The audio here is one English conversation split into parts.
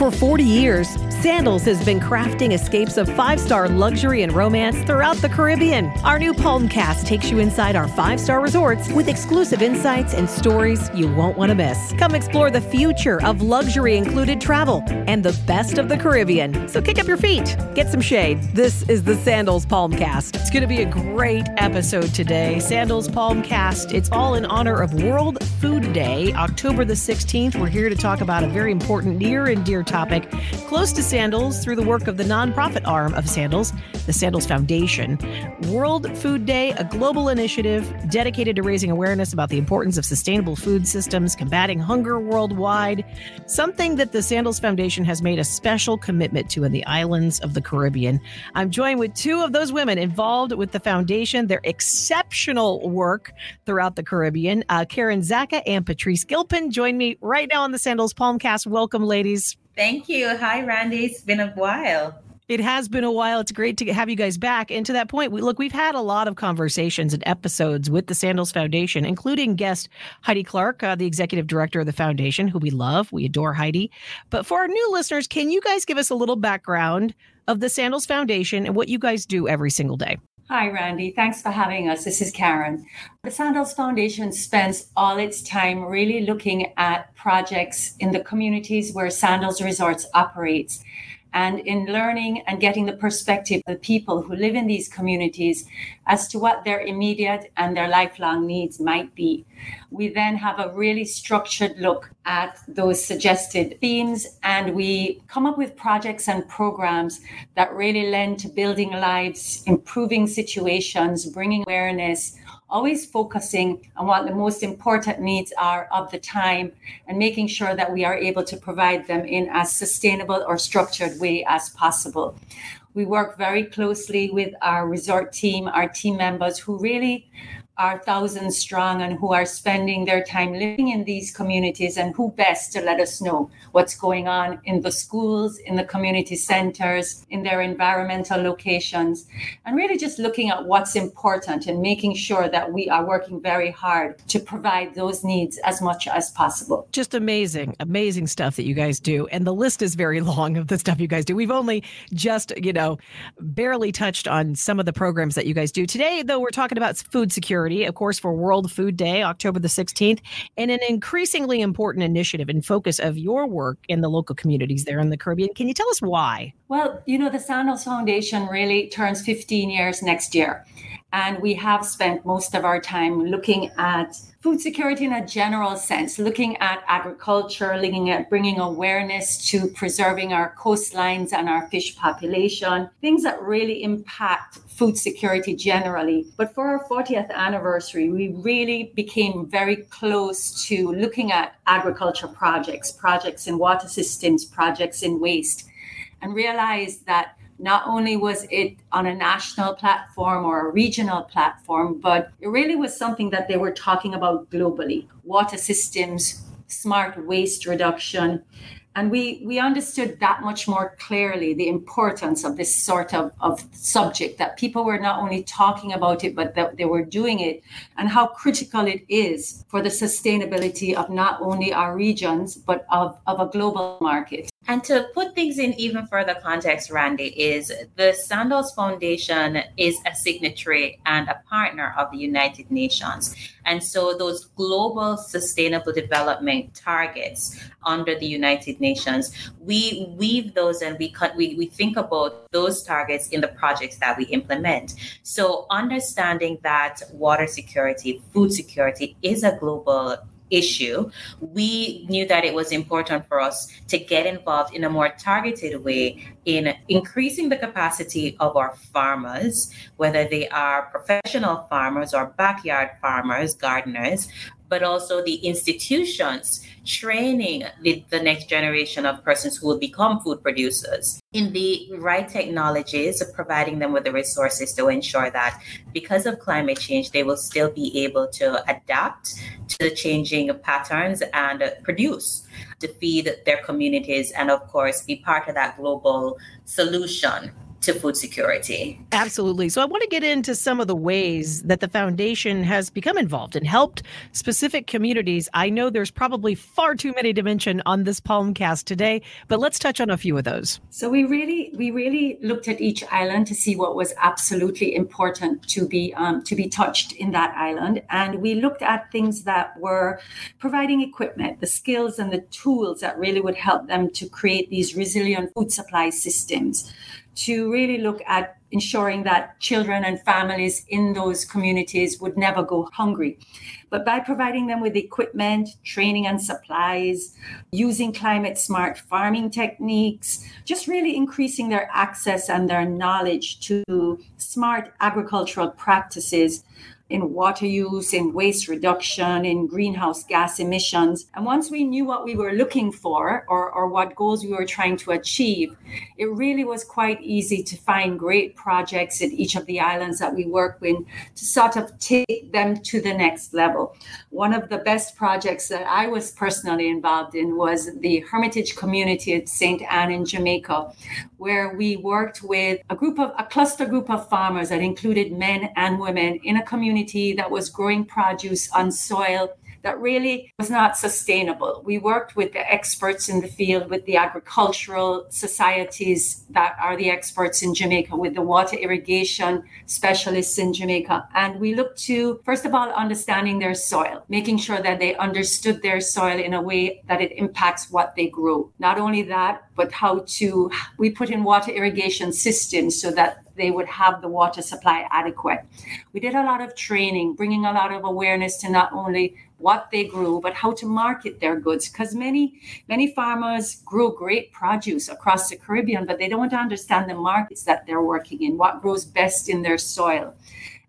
For 40 years, Sandals has been crafting escapes of five star luxury and romance throughout the Caribbean. Our new Palmcast takes you inside our five star resorts with exclusive insights and stories you won't want to miss. Come explore the future of luxury included travel and the best of the Caribbean. So kick up your feet, get some shade. This is the Sandals Palmcast. It's going to be a great episode today. Sandals Palmcast. It's all in honor of World Food Day, October the 16th. We're here to talk about a very important, near and dear topic close to Sandals through the work of the nonprofit arm of Sandals, the Sandals Foundation. World Food Day, a global initiative dedicated to raising awareness about the importance of sustainable food systems, combating hunger worldwide, something that the Sandals Foundation has made a special commitment to in the islands of the Caribbean. I'm joined with two of those women involved with the foundation, their exceptional work throughout the Caribbean. Uh, Karen Zacca and Patrice Gilpin join me right now on the Sandals Palmcast. Welcome, ladies. Thank you. Hi, Randy. It's been a while. It has been a while. It's great to have you guys back. And to that point, we look, we've had a lot of conversations and episodes with the Sandals Foundation, including guest Heidi Clarke, uh, the executive director of the foundation, who we love. We adore Heidi. But for our new listeners, can you guys give us a little background of the Sandals Foundation and what you guys do every single day? Hi, Randy. Thanks for having us. This is Karen. The Sandals Foundation spends all its time really looking at projects in the communities where Sandals Resorts operates and in learning and getting the perspective of the people who live in these communities as to what their immediate and their lifelong needs might be. We then have a really structured look at those suggested themes and we come up with projects and programs that really lend to building lives, improving situations, bringing awareness always focusing on what the most important needs are of the time and making sure that we are able to provide them in as sustainable or structured way as possible. We work very closely with our resort team, our team members who really are thousands strong and who are spending their time living in these communities and who best to let us know what's going on in the schools, in the community centers, in their environmental locations, and really just looking at what's important and making sure that we are working very hard to provide those needs as much as possible. Just amazing, amazing stuff that you guys do. And the list is very long of the stuff you guys do. We've only just, you know, barely touched on some of the programs that you guys do. Today, though, we're talking about food security of course, for World Food Day, October the 16th, and an increasingly important initiative and focus of your work in the local communities there in the Caribbean. Can you tell us why? Well, you know, the Sandals Foundation really turns 15 years next year. And we have spent most of our time looking at food security in a general sense, looking at agriculture, looking at bringing awareness to preserving our coastlines and our fish population, things that really impact food security generally. But for our 40th anniversary, we really became very close to looking at agriculture projects, projects in water systems, projects in waste, and realized that not only was it on a national platform or a regional platform, but it really was something that they were talking about globally water systems, smart waste reduction. And we, we understood that much more clearly the importance of this sort of, of subject, that people were not only talking about it, but that they were doing it, and how critical it is for the sustainability of not only our regions, but of, of a global market. And to put things in even further context, Randy, is the Sandals Foundation is a signatory and a partner of the United Nations. And so those global sustainable development targets under the United Nations, we weave those and we, we, we think about those targets in the projects that we implement. So understanding that water security, food security is a global issue, we knew that it was important for us to get involved in a more targeted way in increasing the capacity of our farmers, whether they are professional farmers or backyard farmers, gardeners, but also the institutions training the, the next generation of persons who will become food producers. In the right technologies, providing them with the resources to ensure that because of climate change, they will still be able to adapt to the changing patterns and produce to feed their communities and, of course, be part of that global solution to food security. Absolutely. So I want to get into some of the ways that the foundation has become involved and helped specific communities. I know there's probably far too many to mention on this Palmcast today, but let's touch on a few of those. So we really we really looked at each island to see what was absolutely important to be um, to be touched in that island, and we looked at things that were providing equipment, the skills and the tools that really would help them to create these resilient food supply systems to really look at ensuring that children and families in those communities would never go hungry. But by providing them with equipment, training and supplies, using climate smart farming techniques, just really increasing their access and their knowledge to smart agricultural practices in water use, in waste reduction, in greenhouse gas emissions. And once we knew what we were looking for or, or what goals we were trying to achieve, it really was quite easy to find great projects in each of the islands that we work with to sort of take them to the next level. One of the best projects that I was personally involved in was the Hermitage community at St. Ann in Jamaica, where we worked with a group of a cluster group of farmers that included men and women in a community community that was growing produce on soil that really was not sustainable. We worked with the experts in the field, with the agricultural societies that are the experts in Jamaica, with the water irrigation specialists in Jamaica. And we looked to, first of all, understanding their soil, making sure that they understood their soil in a way that it impacts what they grow. Not only that, but how to, we put in water irrigation systems so that they would have the water supply adequate. We did a lot of training, bringing a lot of awareness to not only what they grew, but how to market their goods. Because many, many farmers grow great produce across the Caribbean, but they don't understand the markets that they're working in, what grows best in their soil.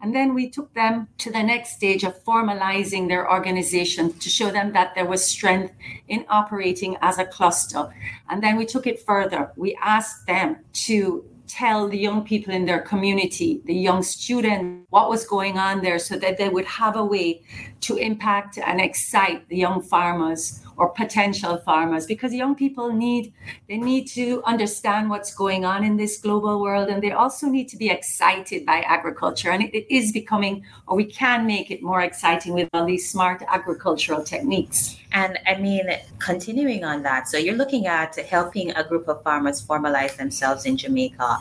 And then we took them to the next stage of formalizing their organization to show them that there was strength in operating as a cluster. And then we took it further. We asked them to tell the young people in their community, the young students, what was going on there so that they would have a way to impact and excite the young farmers or potential farmers. Because young people need they need to understand what's going on in this global world and they also need to be excited by agriculture. And it, it is becoming or we can make it more exciting with all these smart agricultural techniques. And I mean, continuing on that, so you're looking at helping a group of farmers formalize themselves in Jamaica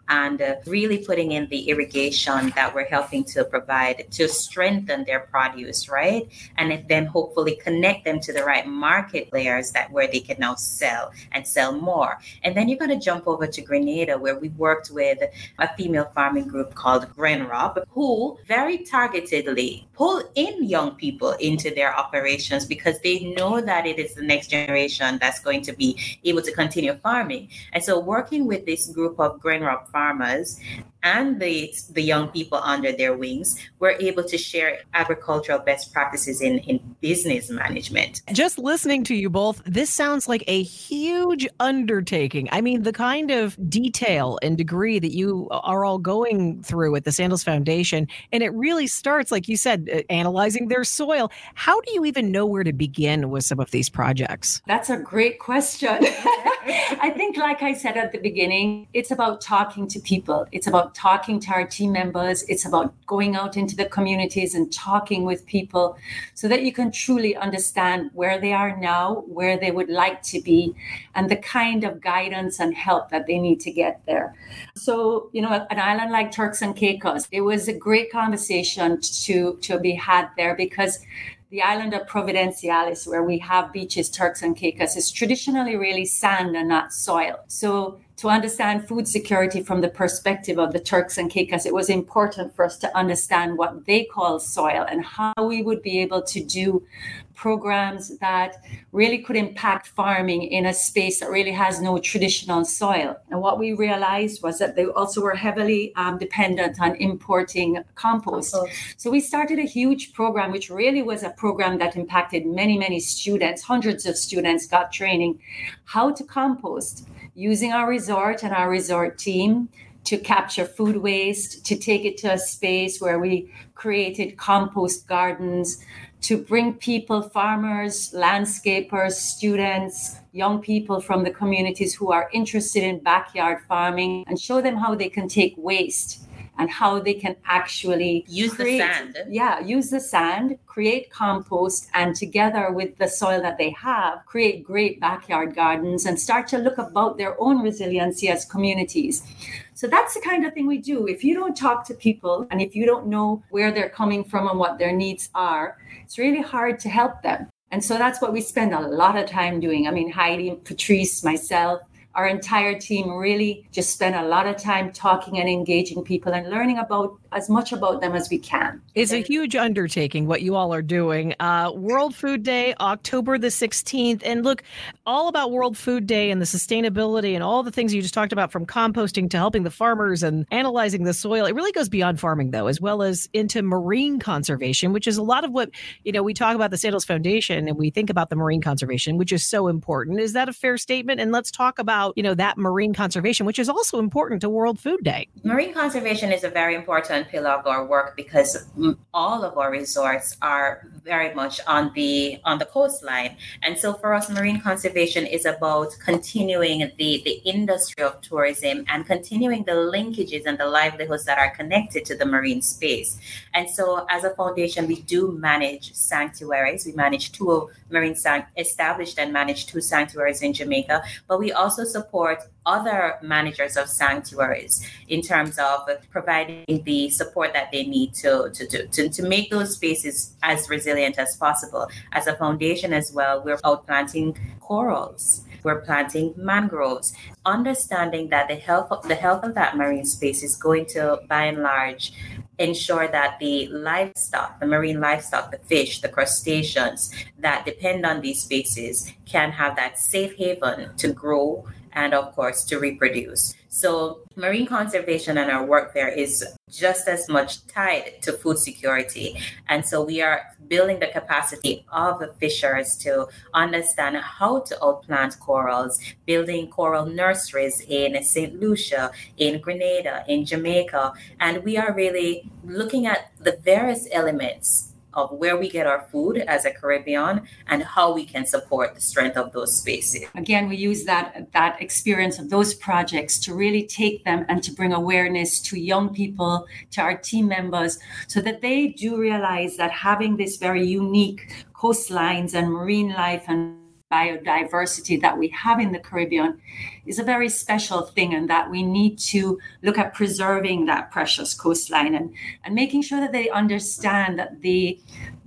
and uh, really putting in the irrigation that we're helping to provide to strengthen their produce, right? And then hopefully connect them to the right market layers that where they can now sell and sell more. And then you're going to jump over to Grenada, where we worked with a female farming group called GRENROP, who very targetedly pull in young people into their operations because they know that it is the next generation that's going to be able to continue farming. And so working with this group of GRENROP farmers farmers and the, the young people under their wings were able to share agricultural best practices in, in business management. Just listening to you both, this sounds like a huge undertaking. I mean, the kind of detail and degree that you are all going through at the Sandals Foundation, and it really starts, like you said, uh, analyzing their soil. How do you even know where to begin with some of these projects? That's a great question. I think, like I said at the beginning, it's about talking to people. It's about talking to our team members. It's about going out into the communities and talking with people so that you can truly understand where they are now, where they would like to be, and the kind of guidance and help that they need to get there. So, you know, an island like Turks and Caicos, it was a great conversation to, to be had there because the island of Providenciales, where we have beaches, Turks and Caicos, is traditionally really sand and not soil. So to understand food security from the perspective of the Turks and Caicos, it was important for us to understand what they call soil and how we would be able to do programs that really could impact farming in a space that really has no traditional soil. And what we realized was that they also were heavily um, dependent on importing compost. So we started a huge program, which really was a program that impacted many, many students. Hundreds of students got training how to compost using our resort and our resort team to capture food waste, to take it to a space where we created compost gardens, to bring people, farmers, landscapers, students, young people from the communities who are interested in backyard farming and show them how they can take waste and how they can actually use create, the sand. Yeah, use the sand, create compost, and together with the soil that they have, create great backyard gardens and start to look about their own resiliency as communities. So that's the kind of thing we do. If you don't talk to people and if you don't know where they're coming from and what their needs are, it's really hard to help them. And so that's what we spend a lot of time doing. I mean, Heidi, Patrice, myself, our entire team really just spent a lot of time talking and engaging people and learning about as much about them as we can. It's a huge undertaking what you all are doing. Uh, World Food Day, October the 16th. And look, all about World Food Day and the sustainability and all the things you just talked about from composting to helping the farmers and analyzing the soil. It really goes beyond farming, though, as well as into marine conservation, which is a lot of what, you know, we talk about the Sandals Foundation and we think about the marine conservation, which is so important. Is that a fair statement? And let's talk about, you know, that marine conservation, which is also important to World Food Day. Marine conservation is a very important our work because all of our resorts are very much on the on the coastline. And so for us marine conservation is about continuing the the industry of tourism and continuing the linkages and the livelihoods that are connected to the marine space. And so as a foundation we do manage sanctuaries. We manage two marine san- established and manage two sanctuaries in jamaica but we also support other managers of sanctuaries in terms of providing the support that they need to, to, to, to, make those spaces as resilient as possible. As a foundation as well, we're out planting corals. We're planting mangroves, understanding that the health of, the health of that marine space is going to, by and large, ensure that the livestock, the marine livestock, the fish, the crustaceans that depend on these spaces can have that safe haven to grow and of course to reproduce. So marine conservation and our work there is just as much tied to food security. And so we are building the capacity of the fishers to understand how to outplant corals, building coral nurseries in St. Lucia, in Grenada, in Jamaica. And we are really looking at the various elements of where we get our food as a Caribbean and how we can support the strength of those spaces. Again, we use that that experience of those projects to really take them and to bring awareness to young people, to our team members, so that they do realize that having this very unique coastlines and marine life and biodiversity that we have in the Caribbean is a very special thing, and that we need to look at preserving that precious coastline and, and making sure that they understand that the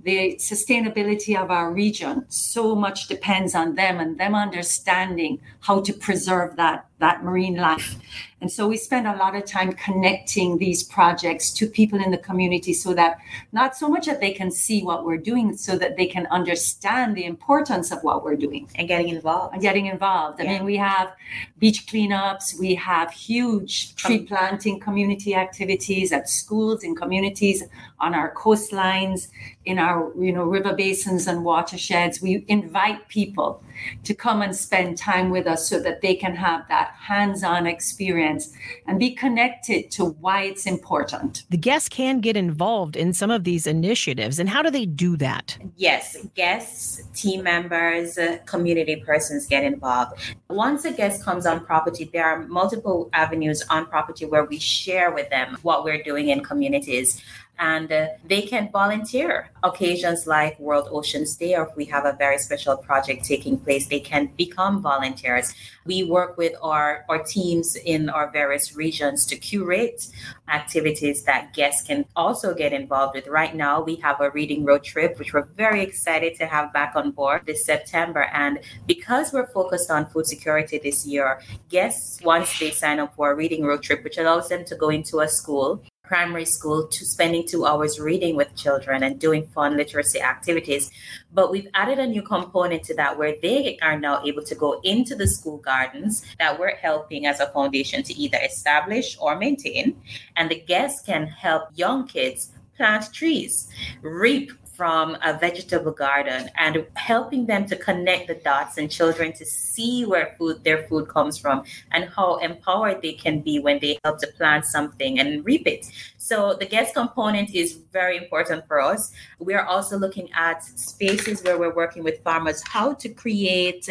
the sustainability of our region so much depends on them and them understanding how to preserve that that marine life. And so we spend a lot of time connecting these projects to people in the community so that not so much that they can see what we're doing so that they can understand the importance of what we're doing. And getting involved. And getting involved. Yeah. i mean we have beach cleanups we have huge tree planting community activities at schools and communities on our coastlines in our you know river basins and watersheds. We invite people to come and spend time with us so that they can have that hands-on experience and be connected to why it's important. The guests can get involved in some of these initiatives and how do they do that? Yes guests team members uh, community persons get involved. Once a guest comes on property there are multiple avenues on property where we share with them what we're doing in communities and uh, they can volunteer occasions like world oceans day or if we have a very special project taking place they can become volunteers. We work with our, our teams in our various regions to curate activities that guests can also get involved with. Right now we have a reading road trip which we're very excited to have back on board this september. And because we're focused on food security this year guests once they sign up for a reading road trip which allows them to go into a school primary school to spending two hours reading with children and doing fun literacy activities. But we've added a new component to that where they are now able to go into the school gardens that we're helping as a foundation to either establish or maintain. And the guests can help young kids plant trees, reap from a vegetable garden and helping them to connect the dots and children to see where food their food comes from and how empowered they can be when they help to plant something and reap it. So the guest component is very important for us. We are also looking at spaces where we're working with farmers, how to create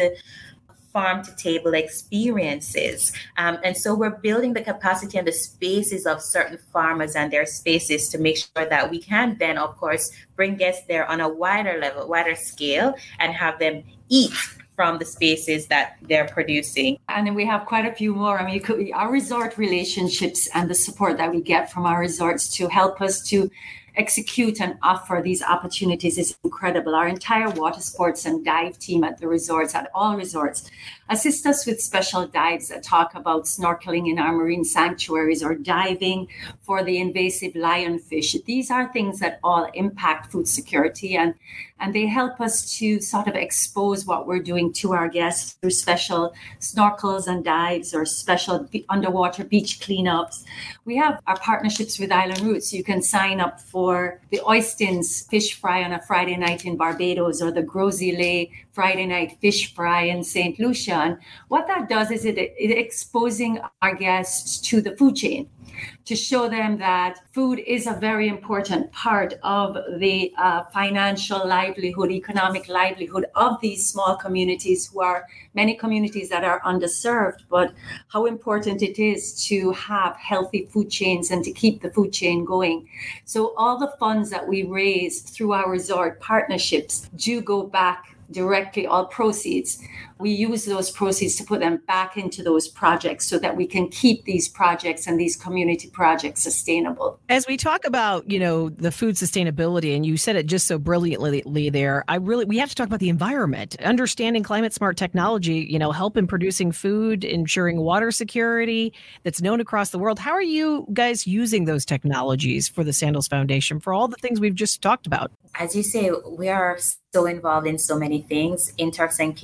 farm to table experiences. Um, and so we're building the capacity and the spaces of certain farmers and their spaces to make sure that we can then, of course, bring guests there on a wider level, wider scale, and have them eat from the spaces that they're producing. And then we have quite a few more. I mean, could, our resort relationships and the support that we get from our resorts to help us to execute and offer these opportunities is incredible. Our entire water sports and dive team at the resorts, at all resorts, assist us with special dives that talk about snorkeling in our marine sanctuaries or diving for the invasive lionfish. These are things that all impact food security and, and they help us to sort of expose what we're doing to our guests through special snorkels and dives or special underwater beach cleanups. We have our partnerships with Island Routes. You can sign up for the Oistins fish fry on a Friday night in Barbados or the Gros Friday night fish fry in St. Lucia. And what that does is it, it exposing our guests to the food chain to show them that food is a very important part of the uh, financial livelihood, economic livelihood of these small communities who are many communities that are underserved, but how important it is to have healthy food chains and to keep the food chain going. So all the funds that we raise through our resort partnerships do go back directly all proceeds we use those proceeds to put them back into those projects so that we can keep these projects and these community projects sustainable. As we talk about, you know, the food sustainability and you said it just so brilliantly there, I really we have to talk about the environment. Understanding climate smart technology, you know, help in producing food, ensuring water security that's known across the world. How are you guys using those technologies for the Sandals Foundation for all the things we've just talked about? As you say, we are so involved in so many things. In Turks and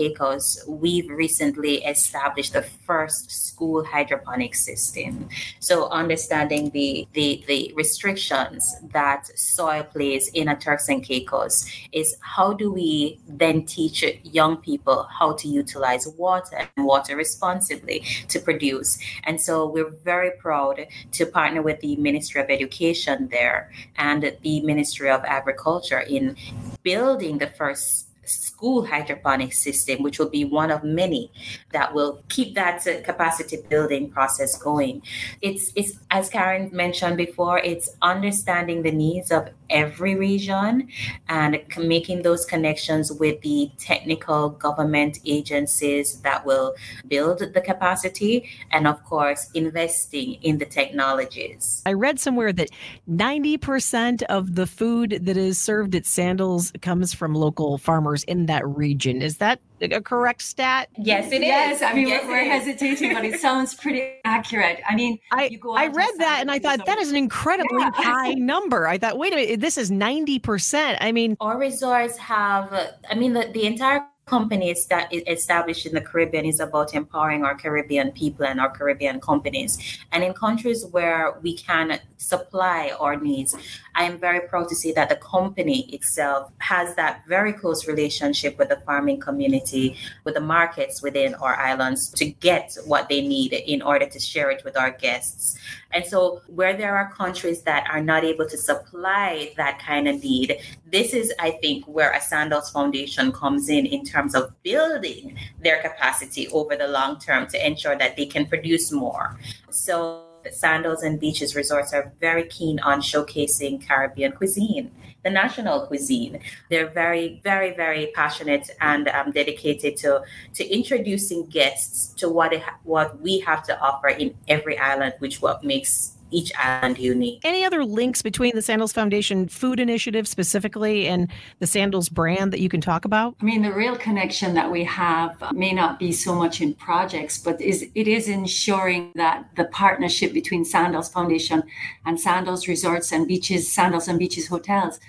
We've recently established the first school hydroponic system. So understanding the, the, the restrictions that soil plays in a Turks and Caicos is how do we then teach young people how to utilize water and water responsibly to produce. And so we're very proud to partner with the Ministry of Education there and the Ministry of Agriculture in building the first school hydroponic system, which will be one of many that will keep that uh, capacity building process going. It's, it's as Karen mentioned before, it's understanding the needs of every region and making those connections with the technical government agencies that will build the capacity and of course investing in the technologies. I read somewhere that 90% of the food that is served at Sandals comes from local farmers in that region. Is that a correct stat? Yes, it yes, is. I mean, yes, we're, we're hesitating, but it sounds pretty accurate. I mean, I, I read that and I thought that is an incredibly yeah. high number. I thought, wait a minute, this is 90%. I mean, our resorts have, I mean, the, the entire companies that is established in the Caribbean is about empowering our Caribbean people and our Caribbean companies. And in countries where we can supply our needs, I am very proud to see that the company itself has that very close relationship with the farming community, with the markets within our islands to get what they need in order to share it with our guests. And so, where there are countries that are not able to supply that kind of need, this is, I think, where a Sandals Foundation comes in in terms of building their capacity over the long term to ensure that they can produce more. So, Sandals and Beaches Resorts are very keen on showcasing Caribbean cuisine, the national cuisine. They're very, very, very passionate and um, dedicated to to introducing guests to what it, what we have to offer in every island, which what makes each island unique. Any other links between the Sandals Foundation food initiative specifically and the Sandals brand that you can talk about? I mean, the real connection that we have uh, may not be so much in projects, but is it is ensuring that the partnership between Sandals Foundation and Sandals Resorts and Beaches, Sandals and Beaches Hotels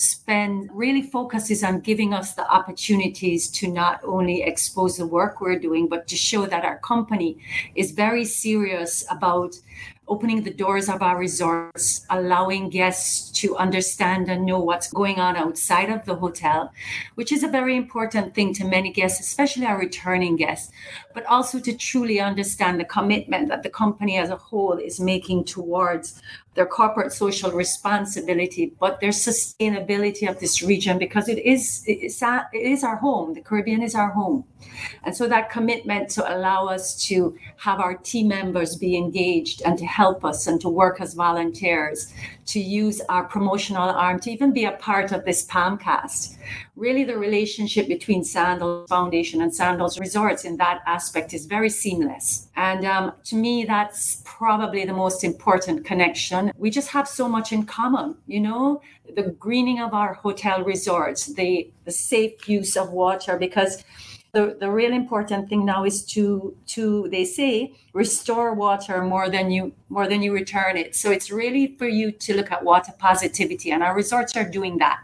spend really focuses on giving us the opportunities to not only expose the work we're doing, but to show that our company is very serious about opening the doors of our resorts, allowing guests to understand and know what's going on outside of the hotel, which is a very important thing to many guests, especially our returning guests, but also to truly understand the commitment that the company as a whole is making towards their corporate social responsibility, but their sustainability of this region because it is it is our home. The Caribbean is our home, and so that commitment to allow us to have our team members be engaged and to help us and to work as volunteers, to use our promotional arm to even be a part of this Palmcast. Really, the relationship between Sandals Foundation and Sandals Resorts in that aspect is very seamless, and um, to me, that's probably the most important connection we just have so much in common you know? The greening of our hotel resorts the the safe use of water because the, the real important thing now is to to they say restore water more than you more than you return it. So it's really for you to look at water positivity and our resorts are doing that.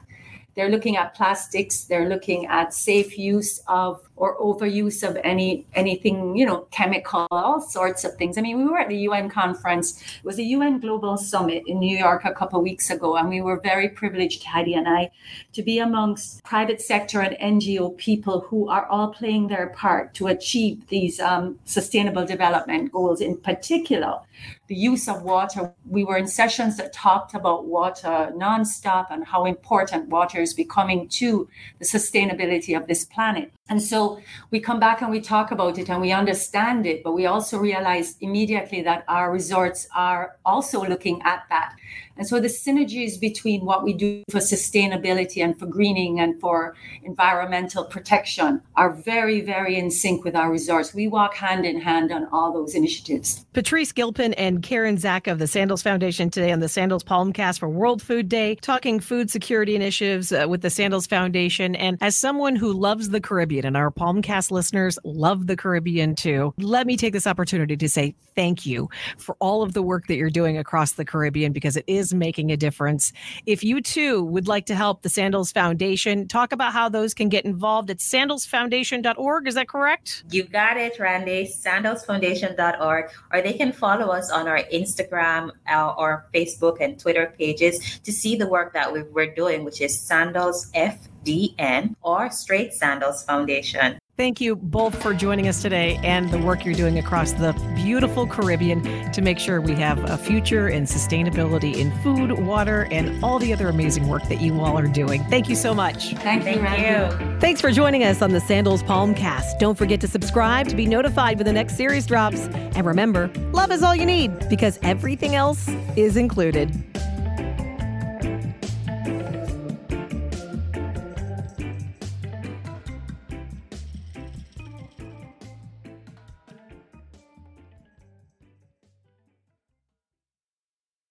They're looking at plastics they're looking at safe use of or overuse of any anything, you know, chemical, all sorts of things. I mean, we were at the UN conference. It was the UN Global Summit in New York a couple weeks ago, and we were very privileged, Heidi and I, to be amongst private sector and NGO people who are all playing their part to achieve these um, sustainable development goals. In particular, the use of water. We were in sessions that talked about water nonstop and how important water is becoming to the sustainability of this planet. And so we come back and we talk about it and we understand it, but we also realize immediately that our resorts are also looking at that. And so the synergies between what we do for sustainability and for greening and for environmental protection are very, very in sync with our resorts. We walk hand in hand on all those initiatives. Patrice Gilpin and Karen Zacca of the Sandals Foundation today on the Sandals Palmcast for World Food Day, talking food security initiatives uh, with the Sandals Foundation. And as someone who loves the Caribbean, and our Palmcast listeners love the Caribbean too, let me take this opportunity to say thank you for all of the work that you're doing across the Caribbean because it is is making a difference. If you too would like to help the Sandals Foundation, talk about how those can get involved at sandalsfoundation.org. Is that correct? You got it, Randy. Sandalsfoundation.org. Or they can follow us on our Instagram uh, Facebook and Twitter pages to see the work that we're doing, which is Sandals FDN or Straight Sandals Foundation. Thank you both for joining us today and the work you're doing across the beautiful Caribbean to make sure we have a future in sustainability in food, water, and all the other amazing work that you all are doing. Thank you so much. Thank, Thank you. you. Thanks for joining us on the Sandals Palmcast. Don't forget to subscribe to be notified when the next series drops. And remember, love is all you need because everything else is included.